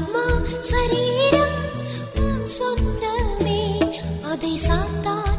ஆத்மா சரீரம் சொந்தமே. அதை சாத்தான்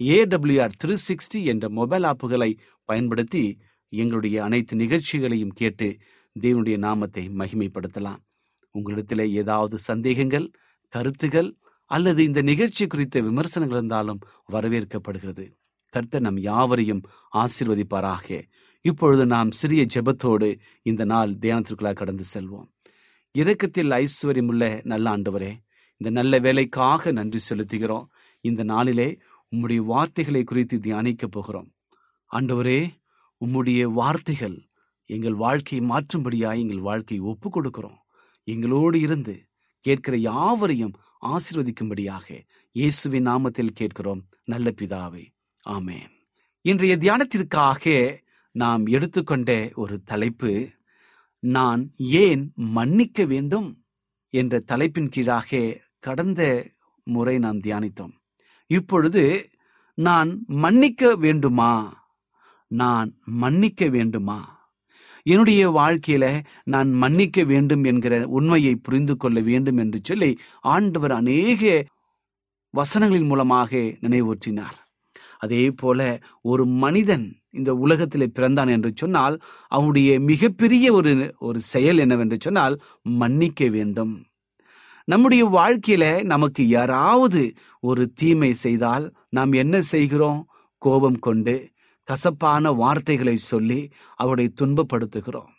ஏடபிள்யூஆர் த்ரீ சிக்ஸ்டி என்ற மொபைல் ஆப்புகளை பயன்படுத்தி எங்களுடைய அனைத்து நிகழ்ச்சிகளையும் கேட்டு தேவனுடைய நாமத்தை மகிமைப்படுத்தலாம். உங்களிடத்தில் ஏதாவது சந்தேகங்கள் கருத்துகள் அல்லது இந்த நிகழ்ச்சி குறித்த விமர்சனங்கள் இருந்தாலும் வரவேற்கப்படுகிறது. கர்த்தர் நம் யாவரையும் ஆசிர்வதிப்பாராக. இப்பொழுது நாம் சிறிய ஜெபத்தோடு இந்த நாள் தியானத்திற்குள்ளாக கடந்து செல்வோம். இரக்கத்தில் ஐஸ்வர்யமுள்ள நல்ல ஆண்டவரே இந்த நல்ல வேலைக்காக நன்றி செலுத்துகிறோம். இந்த நாளிலே உம்முடைய வார்த்தைகளை குறித்து தியானிக்க போகிறோம். ஆண்டவரே உம்முடைய வார்த்தைகள் எங்கள் வாழ்க்கையை மாற்றும்படியாய் எங்கள் வாழ்க்கையை ஒப்பு கொடுக்கிறோம். எங்களோடு இருந்து கேட்கிற யாவரையும் ஆசீர்வதிக்கும்படியாக இயேசுவின் நாமத்தில் கேட்கிறோம். நல்ல பிதாவே ஆமேன். இன்றைய தியானத்திற்காக நாம் எடுத்துக்கொண்ட ஒரு தலைப்பு நான் ஏன் மன்னிக்க வேண்டும்? என்ற தலைப்பின் கீழாக கடந்த முறை நாம் தியானித்தோம். இப்பொழுது நான் மன்னிக்க வேண்டுமா? நான் மன்னிக்க வேண்டுமா? என்னுடைய வாழ்க்கையில நான் மன்னிக்க வேண்டும் என்கிற உண்மையை புரிந்து கொள்ள வேண்டும் என்று சொல்லி ஆண்டவர் அநேக வசனங்களின் மூலமாக நினைவூற்றினார். அதே போல ஒரு மனிதன் இந்த உலகத்தில் பிறந்தான் என்று சொன்னால் அவனுடைய மிகப்பெரிய ஒரு ஒரு செயல் என்னவென்று சொன்னால் மன்னிக்க வேண்டும். நம்முடைய வாழ்க்கையில நமக்கு யாராவது ஒரு தீமை செய்தால் நாம் என்ன செய்கிறோம்? கோபம் கொண்டு கசப்பான வார்த்தைகளை சொல்லி அவரை துன்பப்படுத்துகிறோம்.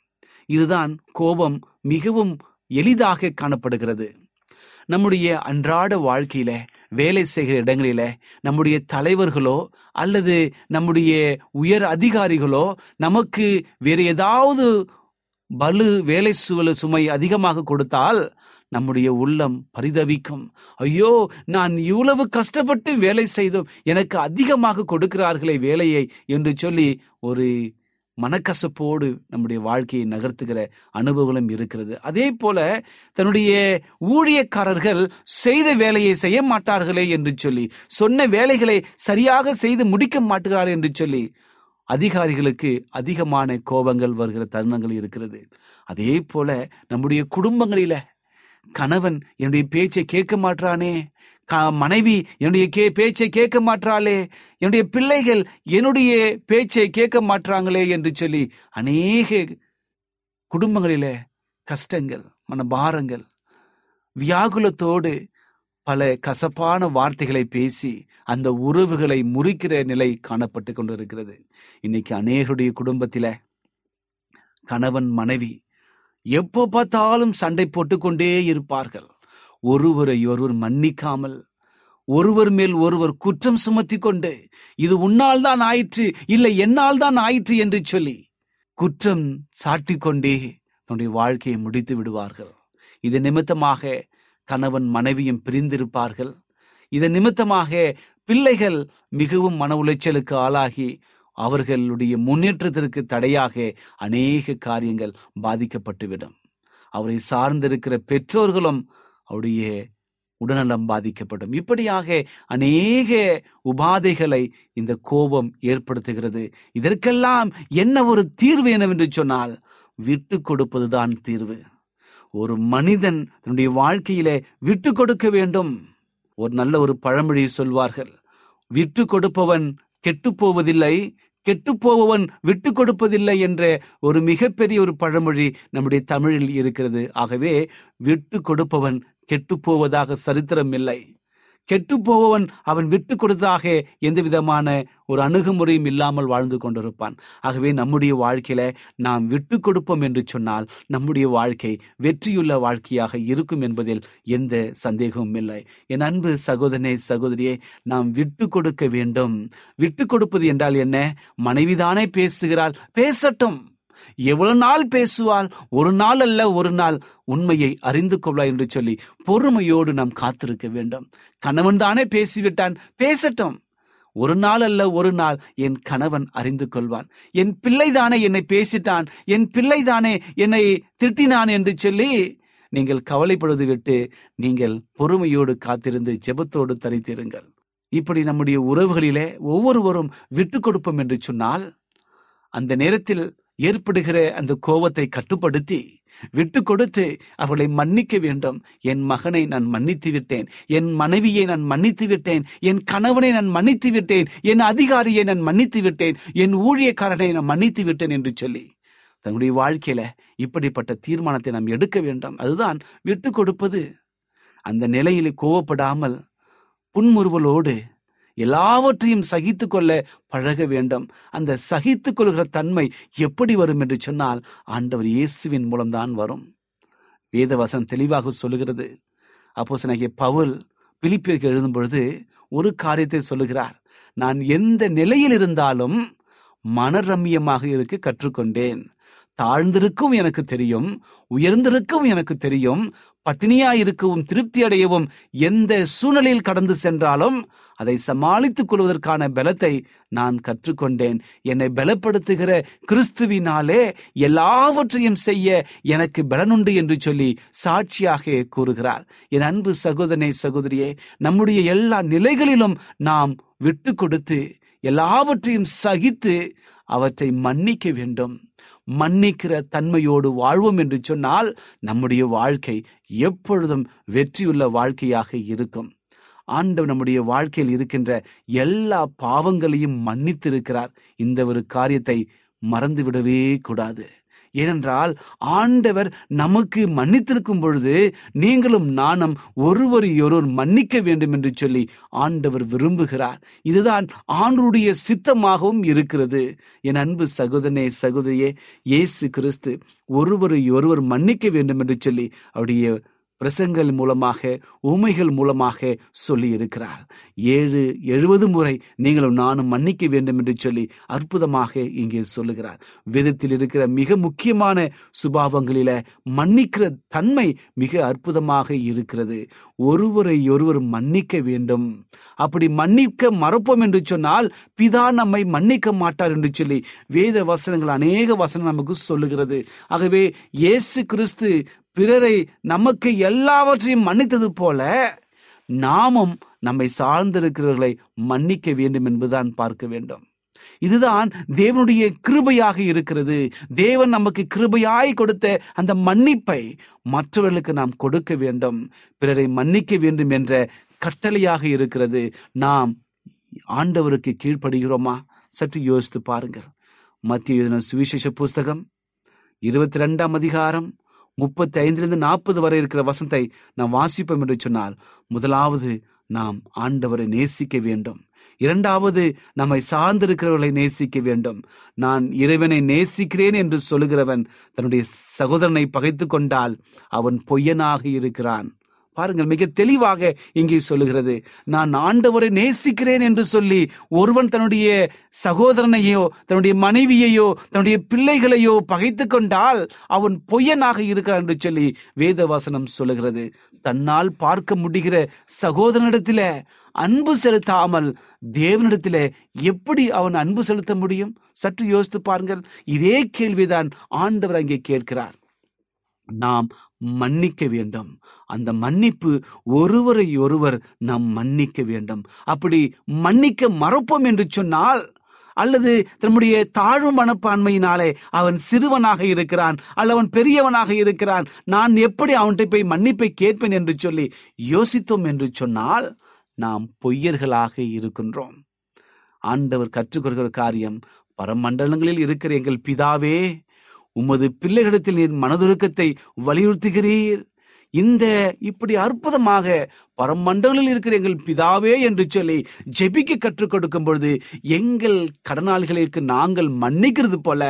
இதுதான் கோபம் மிகவும் எளிதாக காணப்படுகிறது. நம்முடைய அன்றாட வாழ்க்கையில வேலை செய்கிற இடங்களில நம்முடைய தலைவர்களோ அல்லது நம்முடைய உயர் அதிகாரிகளோ நமக்கு வேறு ஏதாவது பலு வேலை சுவல சுமை அதிகமாக கொடுத்தால் நம்முடைய உள்ளம் பரிதவிக்கும். ஐயோ நான் இவ்வளவு கஷ்டப்பட்டு வேலை செய்தோம் எனக்கு அதிகமாக கொடுக்கிறார்களே வேலையை என்று சொல்லி ஒரு மனக்கசப்போடு நம்முடைய வாழ்க்கையை நகர்த்துகிற அனுபவங்களும் இருக்கிறது. அதே போல தன்னுடைய ஊழியக்காரர்கள் செய்த வேலையை செய்ய மாட்டார்களே என்று சொல்லி சொன்ன வேலைகளை சரியாக செய்து முடிக்க மாட்டுகிறார்கள் என்று சொல்லி அதிகாரிகளுக்கு அதிகமான கோபங்கள் வருகிற தருணங்கள் இருக்கிறது. அதே போல நம்முடைய குடும்பங்களில கணவன் என்னுடைய பேச்சை கேட்க மாட்டானே மனைவி என்னுடைய கே பேச்சை கேட்க மாட்டாளே என்னுடைய பிள்ளைகள் என்னுடைய பேச்சை கேட்க மாட்டாங்களே என்று சொல்லி அநேக குடும்பங்களிலே கஷ்டங்கள் மனபாரங்கள் வியாகுலத்தோடு பல கசப்பான வார்த்தைகளை பேசி அந்த உறவுகளை முறிக்கிற நிலை காணப்பட்டு கொண்டிருக்கிறது. இன்னைக்கு அநேகருடைய குடும்பத்தில கணவன் மனைவி எப்போ பார்த்தாலும் சண்டை போட்டுக்கொண்டே இருப்பார்கள். ஒருவரை ஒருவர் மன்னிக்காமல் ஒருவர் மேல் ஒருவர் குற்றம் சுமத்தி கொண்டு இது உன்னால் தான் ஆயிற்று இல்லை என்னால் தான் ஆயிற்று என்று சொல்லி குற்றம் சாட்டிக்கொண்டே தன்னுடைய வாழ்க்கையை முடித்து விடுவார்கள். இது நிமித்தமாக கணவன் மனைவியும் பிரிந்திருப்பார்கள். இதன் நிமித்தமாக பிள்ளைகள் மிகவும் மன உளைச்சலுக்கு ஆளாகி அவர்களுடைய முன்னேற்றத்திற்கு தடையாக அநேக காரியங்கள் பாதிக்கப்பட்டுவிடும். அவரை சார்ந்திருக்கிற பெற்றோர்களும் அவருடைய உடல்நலம் பாதிக்கப்படும். இப்படியாக அநேக உபாதைகளை இந்த கோபம் ஏற்படுத்துகிறது. இதற்கெல்லாம் என்ன ஒரு தீர்வு என்னவென்று சொன்னால் விட்டு கொடுப்பதுதான் தீர்வு. ஒரு மனிதன் தன்னுடைய வாழ்க்கையிலே விட்டு கொடுக்க வேண்டும். ஒரு நல்ல ஒரு பழமொழி சொல்வார்கள். விட்டு கொடுப்பவன் கெட்டு போவதில்லை கெட்டுப்போவன் விட்டு கொடுப்பதில்லை என்ற ஒரு மிகப்பெரிய ஒரு பழமொழி நம்முடைய தமிழில் இருக்கிறது. ஆகவே விட்டு கொடுப்பவன் கெட்டுப்போவதாக சரித்திரம் இல்லை. கெட்டு அவன் விட்டு கொடுத்தாக எந்த விதமான ஒரு அணுகுமுறையும் இல்லாமல் வாழ்ந்து கொண்டிருப்பான். ஆகவே நம்முடைய வாழ்க்கையில நாம் விட்டு கொடுப்போம் என்று சொன்னால் நம்முடைய வாழ்க்கை வெற்றியுள்ள வாழ்க்கையாக இருக்கும் என்பதில் எந்த சந்தேகமும் இல்லை. என் அன்பு சகோதரனே சகோதரியே நாம் விட்டு கொடுக்க வேண்டும். விட்டு கொடுப்பது என்றால் என்ன? மனைவிதானே பேசுகிறாள். பேசட்டும். எவ்வளவு நாள் பேசுவாள்? ஒரு நாள் அல்ல ஒரு நாள். உண்மையை அறிந்து கொள்ளா என்று சொல்லி பொறுமையோடு நாம் காத்திருக்க வேண்டும். கணவன் தானே பேசிவிட்டான். பேசட்டும். ஒரு நாள் அல்ல ஒரு நாள். என் கணவன் அறிந்து கொள்வான். என் பிள்ளைதானே என்னை பேசிட்டான். என் பிள்ளைதானே என்னை திட்டினான் என்று சொல்லி நீங்கள் கவலைப்படுவது விட்டு நீங்கள் பொறுமையோடு காத்திருந்து ஜெபத்தோடு தரித்திருங்கள். இப்படி நம்முடைய உறவுகளிலே ஒவ்வொருவரும் விட்டு கொடுப்போம் என்று சொன்னால் அந்த நேரத்தில் ஏற்படுகிற அந்த கோபத்தை கட்டுப்படுத்தி விட்டு கொடுத்து அவளை மன்னிக்க வேண்டும். என் மகனை நான் மன்னித்து விட்டேன். என் மனைவியை நான் மன்னித்து விட்டேன். என் கணவனை நான் மன்னித்து விட்டேன். என் அதிகாரியை நான் மன்னித்து விட்டேன். என் ஊழியக்காரனை நான் மன்னித்து விட்டேன் என்று சொல்லி தன்னுடைய வாழ்க்கையில இப்படிப்பட்ட தீர்மானத்தை நாம் எடுக்க வேண்டும். அதுதான் விட்டு கொடுப்பது. அந்த நிலையில் கோவப்படாமல் புன்முறுவலோடு எல்லாவற்றையும் சகித்து கொள்ள பழக வேண்டும். அந்த சகித்து கொள்கிற தன்மை எப்படி வரும் என்று சொன்னால் ஆண்டவர் இயேசுவின் மூலம்தான் வரும். வேதவசனம் தெளிவாக சொல்லுகிறது. அப்போ பவுல் பிலிப்பிற்கு எழுதும் பொழுது ஒரு காரியத்தை சொல்லுகிறார். நான் எந்த நிலையில் இருந்தாலும் மனரம்யமாக இருக்க கற்றுக்கொண்டேன். தாழ்ந்திருக்கும் எனக்கு தெரியும் உயர்ந்திருக்கும் எனக்கு தெரியும் பட்டினியாயிருக்கவும் திருப்தி அடையவும் எந்த சூழ்நிலையில் கடந்து சென்றாலும் அதை சமாளித்துக் கொள்வதற்கான பலத்தை நான் கற்றுக்கொண்டேன். என்னை பலப்படுத்துகிற கிறிஸ்துவினாலே எல்லாவற்றையும் செய்ய எனக்கு பலனுண்டு என்று சொல்லி சாட்சியாக கூறுகிறார். என் அன்பு சகோதரனை சகோதரியே நம்முடைய எல்லா நிலைகளிலும் நாம் விட்டு கொடுத்து எல்லாவற்றையும் சகித்து அவற்றை மன்னிக்க வேண்டும். மன்னிக்கிற தன்மையோடு வாழ்வோம் என்று சொன்னால் நம்முடைய வாழ்க்கை எப்பொழுதும் வெற்றியுள்ள வாழ்க்கையாக இருக்கும். ஆண்டவர் நம்முடைய வாழ்க்கையில் இருக்கின்ற எல்லா பாவங்களையும் மன்னித்திருக்கிறார். இந்த ஒரு காரியத்தை மறந்துவிடவே கூடாது. ஏனென்றால் ஆண்டவர் நமக்கு மன்னித்திருக்கும் பொழுது நீங்களும் நானும் ஒருவரையொருவர் மன்னிக்க வேண்டும் என்று சொல்லி ஆண்டவர் விரும்புகிறார். இதுதான் ஆண்டருடைய சித்தமாகவும் இருக்கிறது. என் அன்பு சகோதரனே சகோதரியே இயேசு கிறிஸ்து ஒருவரை ஒருவர் மன்னிக்க வேண்டும் என்று சொல்லி அவருடைய பிரசங்கள் மூலமாக உமைகள் மூலமாக சொல்லி இருக்கிறார் ஏழு எழுபது முறை நீங்களும் நானும் மன்னிக்க வேண்டும் என்று சொல்லி அற்புதமாக இங்கே சொல்லுகிறார். வேதத்தில் இருக்கிற மிக முக்கியமான சுபாவங்களில மன்னிக்கிற தன்மை மிக அற்புதமாக இருக்கிறது. ஒருவரை ஒருவர் மன்னிக்க வேண்டும். அப்படி மன்னிக்க மறப்போம் என்று சொன்னால் பிதா நம்மை மன்னிக்க மாட்டார் என்று சொல்லி வேத வசனங்கள் அநேக வசனம் நமக்கு சொல்லுகிறது. ஆகவே இயேசு கிறிஸ்து பிறரை நமக்கு எல்லாவற்றையும் மன்னித்தது போல நாமும் நம்மை சார்ந்திருக்கிறவர்களை மன்னிக்க வேண்டும் என்பதுதான் பார்க்க வேண்டும். இதுதான் தேவனுடைய கிருபையாக இருக்கிறது. தேவன் நமக்கு கிருபையாய் கொடுத்த அந்த மன்னிப்பை மற்றவர்களுக்கு நாம் கொடுக்க வேண்டும். பிறரை மன்னிக்க வேண்டும் என்ற கட்டளையாக இருக்கிறது. நாம் ஆண்டவருக்கு கீழ்ப்படுகிறோமா? சற்று யோசித்து பாருங்கள். மத்திய சுவிசேஷ புஸ்தகம் இருபத்தி ரெண்டாம் அதிகாரம் முப்பத்தி ஐந்திலிருந்து நாற்பது வரை இருக்கிற வசனத்தை நாம் வாசிப்போம் என்று சொன்னால் முதலாவது நாம் ஆண்டவரை நேசிக்க வேண்டும். இரண்டாவது நம்மை சார்ந்திருக்கிறவர்களை நேசிக்க வேண்டும். நான் இறைவனை நேசிக்கிறேன் என்று சொல்லுகிறவன் தன்னுடைய சகோதரனை பகைத்து கொண்டால் அவன் பொய்யனாக இருக்கிறான். பாருங்கள் மிக தெளிவாக இங்கே சொல்லுகிறது. நான் ஆண்டவரை நேசிக்கிறேன் என்று சொல்லி ஒருவன் தன்னுடைய சகோதரனையோ தன்னுடைய மனைவியையோ தன்னுடைய பிள்ளைகளையோ பகைத்து கொண்டால் அவன் பொய்யனாக இருக்கிறான் என்று சொல்லி வேதவாசனம் சொல்லுகிறது. தன்னால் பார்க்க முடிகிற சகோதரனிடத்தில அன்பு செலுத்தாமல் தேவனிடத்தில் எப்படி அவன் அன்பு செலுத்த முடியும்? சற்று யோசித்து பாருங்கள். இதே கேள்விதான் ஆண்டவர் அங்கே கேட்கிறார். நாம் மன்னிக்க வேண்டும். அந்த மன்னிப்பு ஒருவரை ஒருவர் நாம் மன்னிக்க வேண்டும். அப்படி மன்னிக்க மறப்போம் என்று சொன்னால் அல்லது தன்னுடைய தாழ்வு மனப்பான்மையினாலே அவன் சிறுவனாக இருக்கிறான் அல்ல அவன் பெரியவனாக இருக்கிறான் நான் எப்படி அவன்கிட்ட போய் மன்னிப்பை கேட்பேன் என்று சொல்லி யோசித்தோம் என்று சொன்னால் நாம் பொய்யர்களாக இருக்கின்றோம். ஆண்டவர் கற்றுக்கொள்கிற காரியம் பரமண்டலங்களில் இருக்கிற எங்கள் பிதாவே உமது பிள்ளைகளிடத்தில் நீர் மனதுருக்கத்தை வலியுறுத்துகிறீர். இந்த இப்படி அற்புதமாக பரமண்டலில் இருக்கிற எங்கள் பிதாவே என்று சொல்லி ஜெபிக்க கற்றுக் கொடுக்கும் பொழுது எங்கள் கடனாளிகளுக்கு நாங்கள் மன்னிக்கிறது போல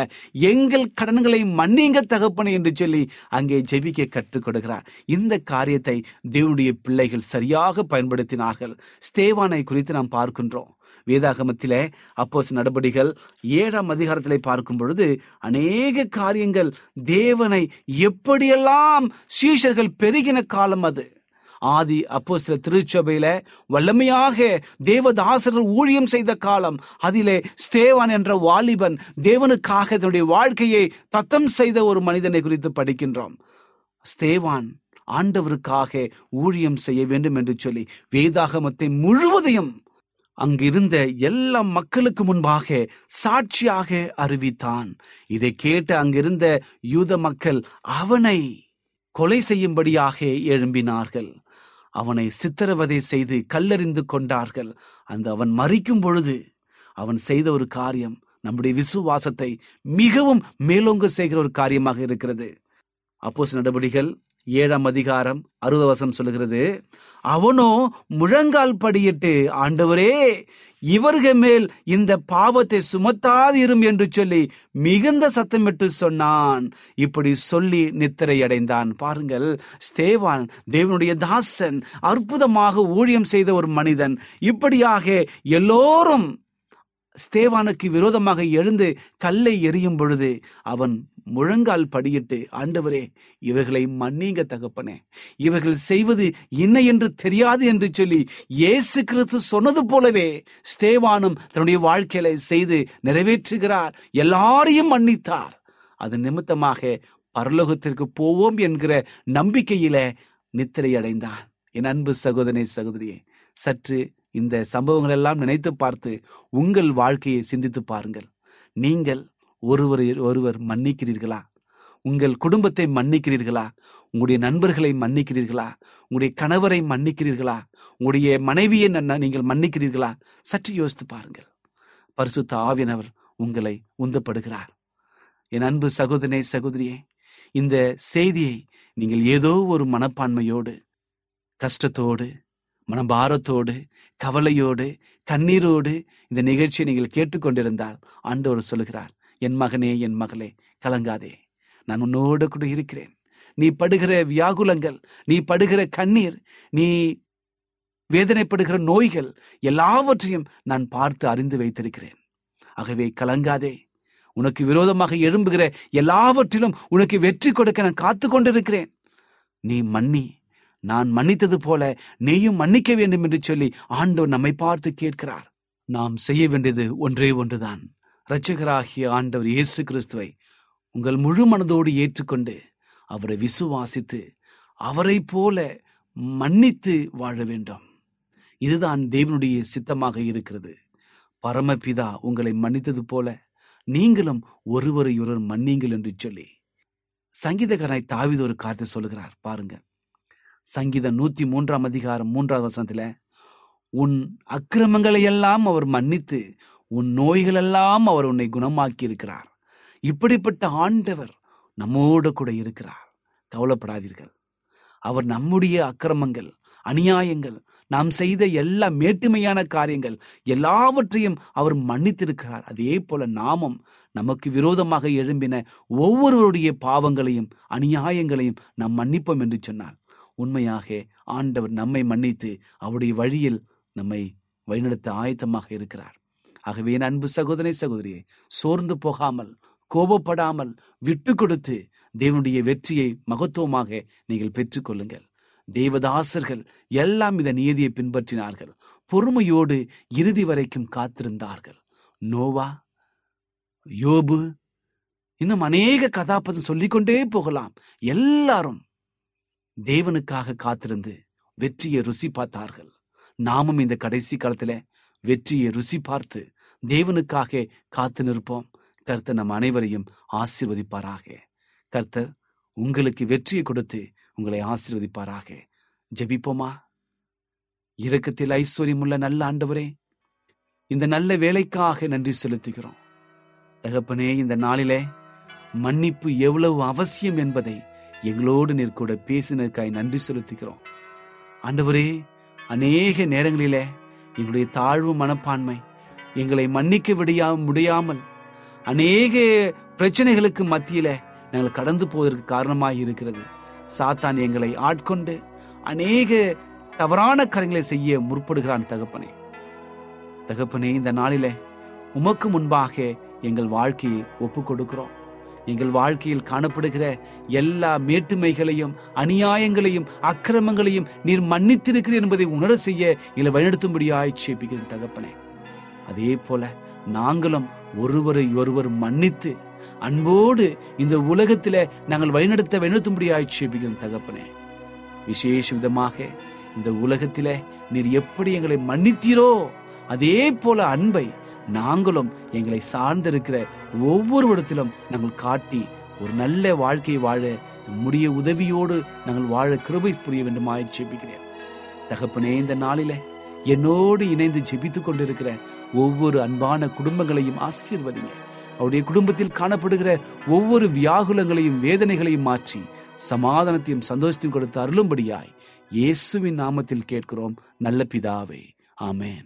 எங்கள் கடன்களை மன்னிங்க தகப்பனை என்று சொல்லி அங்கே ஜெபிக்க கற்றுக் கொடுக்கிறார். இந்த காரியத்தை தேவனுடைய பிள்ளைகள் சரியாக பயன்படுத்தினார்கள். ஸ்தேவானை குறித்து நாம் பார்க்கின்றோம். வேதாகமத்திலே அப்போஸ் நடபடிகள் ஏழாம் அதிகாரத்திலே பார்க்கும் பொழுது அநேக காரியங்கள் தேவனை எப்படியெல்லாம் சீஷர்கள் பெருகின காலம் அது. ஆதி அப்போ சில திருச்சபையில வல்லமையாக தேவதாசர்கள் ஊழியம் செய்த காலம் அதிலே ஸ்தேவான் என்ற வாலிபன் தேவனுக்காக தன்னுடைய வாழ்க்கையை தத்தம் செய்த ஒரு மனிதனை குறித்து படிக்கின்றோம். ஸ்தேவான் ஆண்டவருக்காக ஊழியம் செய்ய வேண்டும் என்று சொல்லி வேதாகமத்தை முழுவதையும் அங்கிருந்த எல்லா மக்களுக்கு முன்பாக சாட்சியாக அறிவித்தான். இதை கேட்டு அங்கிருந்த யூத மக்கள் அவனை கொலை செய்யும்படியாக எழும்பினார்கள். அவனை சித்திரவதை செய்து கல்லறிந்து கொண்டார்கள். அந்த அவன் மறிக்கும் பொழுது அவன் செய்த ஒரு காரியம் நம்முடைய விசுவாசத்தை மிகவும் மேலோங்க செய்கிற ஒரு காரியமாக இருக்கிறது. அப்போஸ் நடபடிகள் ஏழாம் அதிகாரம் அறுபது வசம் சொல்லுகிறது அவனோ முழங்கால் படியிட்டு ஆண்டவரே இவர்கள் மேல் இந்த பாவத்தை சுமத்தாதிரும் என்று சொல்லி மிகுந்த சத்தமிட்டு சொன்னான். இப்படி சொல்லி நித்திரை அடைந்தான் பாருங்கள் ஸ்தேவான் தேவனுடைய தாசன் அற்புதமாக ஊழியம் செய்த ஒரு மனிதன். இப்படியாக எல்லோரும் ஸ்தேவானுக்கு விரோதமாக எழுந்து கல்லை எரியும் பொழுது அவன் முழங்கால் படியிட்டு ஆண்டவரே இவர்களை மன்னிங்க தகப்பனே. இவர்கள் செய்வது என்ன என்று தெரியாது என்று சொல்லி இயேசு கிறிஸ்து சொன்னது போலவே ஸ்தேவானும் தன்னுடைய வாழ்க்கையில செய்து நிறைவேற்றுகிறார். எல்லாரையும் மன்னித்தார். அது நிமித்தமாக பரலோகத்திற்கு போவோம் என்கிற நம்பிக்கையில நித்திரை அடைந்தான் என் அன்பு சகோதரனை சகோதரியே சற்று இந்த சம்பவங்கள் எல்லாம் நினைத்து பார்த்து உங்கள் வாழ்க்கையை சிந்தித்து பாருங்கள். நீங்கள் ஒருவர் ஒருவர் மன்னிக்கிறீர்களா? உங்கள் குடும்பத்தை மன்னிக்கிறீர்களா? உங்களுடைய நண்பர்களை மன்னிக்கிறீர்களா? உங்களுடைய கணவரை மன்னிக்கிறீர்களா? உங்களுடைய மனைவியை நீங்கள் மன்னிக்கிறீர்களா? சற்று யோசித்து பாருங்கள். பரிசுத்த ஆவியனவர் உங்களை உந்தப்படுகிறார். என் அன்பு சகோதரனே சகோதரியே இந்த செய்தியை நீங்கள் ஏதோ ஒரு மனப்பான்மையோடு கஷ்டத்தோடு மனபாரத்தோடு கவலையோடு கண்ணீரோடு இந்த நிகழ்ச்சியை நீங்கள் கேட்டுக்கொண்டிருந்தால் ஆண்டவர் சொல்லுகிறார் என் மகனே என் மகளே கலங்காதே. நான் உன்னோடு கூட இருக்கிறேன். நீ படுகிற வியாகுலங்கள் நீ படுகிற கண்ணீர் நீ வேதனைப்படுகிற நோய்கள் எல்லாவற்றையும் நான் பார்த்து அறிந்து வைத்திருக்கிறேன். ஆகவே கலங்காதே. உனக்கு விரோதமாக எழும்புகிற எல்லாவற்றிலும் உனக்கு வெற்றி கொடுக்க நான் காத்து கொண்டிருக்கிறேன் நீ மன்னி நான் மன்னித்தது போல நீயும் மன்னிக்க வேண்டும் என்று சொல்லி ஆண்டவர் நம்மை பார்த்து கேட்கிறார். நாம் செய்ய வேண்டியது ஒன்றே ஒன்றுதான். இரட்சகராகிய ஆண்டவர் இயேசு கிறிஸ்துவை உங்கள் முழு மனதோடு ஏற்றுக்கொண்டு அவரை விசுவாசித்து அவரைப் போல மன்னித்து வாழ வேண்டும். இதுதான் தேவனுடைய சித்தமாக இருக்கிறது. பரமபிதா உங்களை மன்னித்தது போல நீங்களும் ஒருவரையொருவர் மன்னீங்கள் மன்னிங்கள் என்று சொல்லி சங்கீதகராய் தாவித ஒரு காத்து சொல்லுகிறார். பாருங்க. சங்கீதம் நூத்தி மூன்றாம் அதிகாரம் மூன்றாவது வசனத்துல உன் அக்கிரமங்களை எல்லாம் அவர் மன்னித்து உன் நோய்களெல்லாம் அவர் உன்னை குணமாக்கி இருக்கிறார் இப்படிப்பட்ட ஆண்டவர் நம்மோடு கூட இருக்கிறார். கவலைப்படாதீர்கள். அவர் நம்முடைய அக்கிரமங்கள் அநியாயங்கள் நாம் செய்த எல்லா மேட்டுமையான காரியங்கள் எல்லாவற்றையும் அவர் மன்னித்திருக்கிறார். அதே போல நாமும் நமக்கு விரோதமாக எழும்பின ஒவ்வொருவருடைய பாவங்களையும் அநியாயங்களையும் நாம் மன்னிப்போம் என்று சொன்னார். உண்மையாக ஆண்டவர் நம்மை மன்னித்து அவருடைய வழியில் நம்மை வழிநடத்த ஆயத்தமாக இருக்கிறார். ஆகவே என் அன்பு சகோதரி சகோதரியை சோர்ந்து போகாமல் கோபப்படாமல் விட்டு கொடுத்து தேவனுடைய வெற்றியை மகத்துவமாக நீங்கள் பெற்றுக்கொள்ளுங்கள். தேவதாசர்கள் எல்லாம் இந்த நியதியை பின்பற்றினார்கள். பொறுமையோடு இறுதி வரைக்கும் காத்திருந்தார்கள். நோவா யோபு இன்னும் அநேக கதாபாத்திரம் சொல்லிக்கொண்டே போகலாம். எல்லாரும் தேவனுக்காக காத்திருந்து வெற்றியை ருசி பார்த்தார்கள். நாமும் இந்த கடைசி காலத்துல வெற்றியை ருசி பார்த்து தேவனுக்காக காத்து நிற்போம். கர்த்தர் நம் அனைவரையும் ஆசிர்வதிப்பாராக. கர்த்தர் உங்களுக்கு வெற்றியை கொடுத்து உங்களை ஆசிர்வதிப்பாராக. ஜெபிப்போமா? இரக்கத்தில் ஐஸ்வர்யமுள்ள நல்ல ஆண்டவரே இந்த நல்ல வேலைக்காக நன்றி செலுத்துகிறோம். தகப்பனே இந்த நாளிலே மன்னிப்பு எவ்வளவு அவசியம் என்பதை எங்களோடு நீர் கூட பேசினதுக்காய் நன்றி செலுத்துகிறோம். ஆண்டவரே அநேக நேரங்களிலே எங்களுடைய தாழ்வு மனப்பான்மை எங்களை மன்னிக்க விடியா முடியாமல் அநேக பிரச்சனைகளுக்கு மத்தியில நாங்கள் கடந்து போவதற்கு காரணமாக இருக்கிறது. சாத்தான் எங்களை ஆட்கொண்டு அநேக தவறான காரியங்களை செய்ய முற்படுகிறான் தகப்பனே. தகப்பனே இந்த நாளில உமக்கு முன்பாக எங்கள் வாழ்க்கையை ஒப்பு கொடுக்கிறோம் எங்கள் வாழ்க்கையில் காணப்படுகிற எல்லா மேட்டுமைகளையும் அநியாயங்களையும் அக்கிரமங்களையும் நீர் மன்னித்திருக்கிறீர் என்பதை உணர செய்ய இல்லை வழிநடத்தும்படியாய் சேப்பிக்கிறேன் தகப்பனே. அதே போல நாங்களும் ஒருவரை ஒருவர் மன்னித்து அன்போடு இந்த உலகத்தில் நாங்கள் வழிநடத்த வழிநடத்தும்படியாய் சேப்பிக்கிறேன் தகப்பனே. விசேஷ விதமாக இந்த உலகத்தில் நீர் எப்படி எங்களை மன்னித்தீரோ அதே போல அன்பை நாங்களும் எங்களை சார்ந்திருக்கிற ஒவ்வொரு இடத்திலும் நாங்கள் காட்டி ஒரு நல்ல வாழ்க்கையை வாழ முடிய உதவியோடு நாங்கள் வாழ கிருபை புரிய வேண்டுமாய் ஜெபிக்கிறேன். தகப்பனே இந்த நாளில என்னோடு இணைந்து ஜெபித்துக் கொண்டிருக்கிற ஒவ்வொரு அன்பான குடும்பங்களையும் ஆசீர்வதிங்க. அவருடைய குடும்பத்தில் காணப்படுகிற ஒவ்வொரு வியாகுலங்களையும் வேதனைகளையும் மாற்றி சமாதானத்தையும் சந்தோஷத்தையும் கொடுத்து அருளும்படியாய் இயேசுவின் நாமத்தில் கேட்கிறோம். நல்ல பிதாவே. ஆமேன்.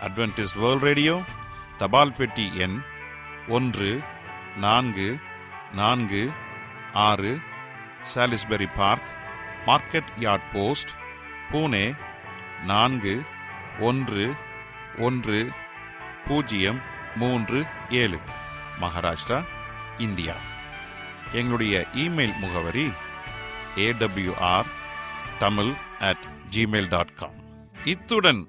அட்வென்டிஸ்ட் வேர்ல்ட் ரேடியோ தபால் பெட்டி எண் ஒன்று நான்கு நான்கு ஆறு Salisbury Park market yard post Pune நான்கு ஒன்று ஒன்று பூஜ்ஜியம் மூன்று ஏழு மகாராஷ்டிரா இந்தியா. எங்களுடைய இமெயில் முகவரி AWR Tamil at Gmail dot com இத்துடன்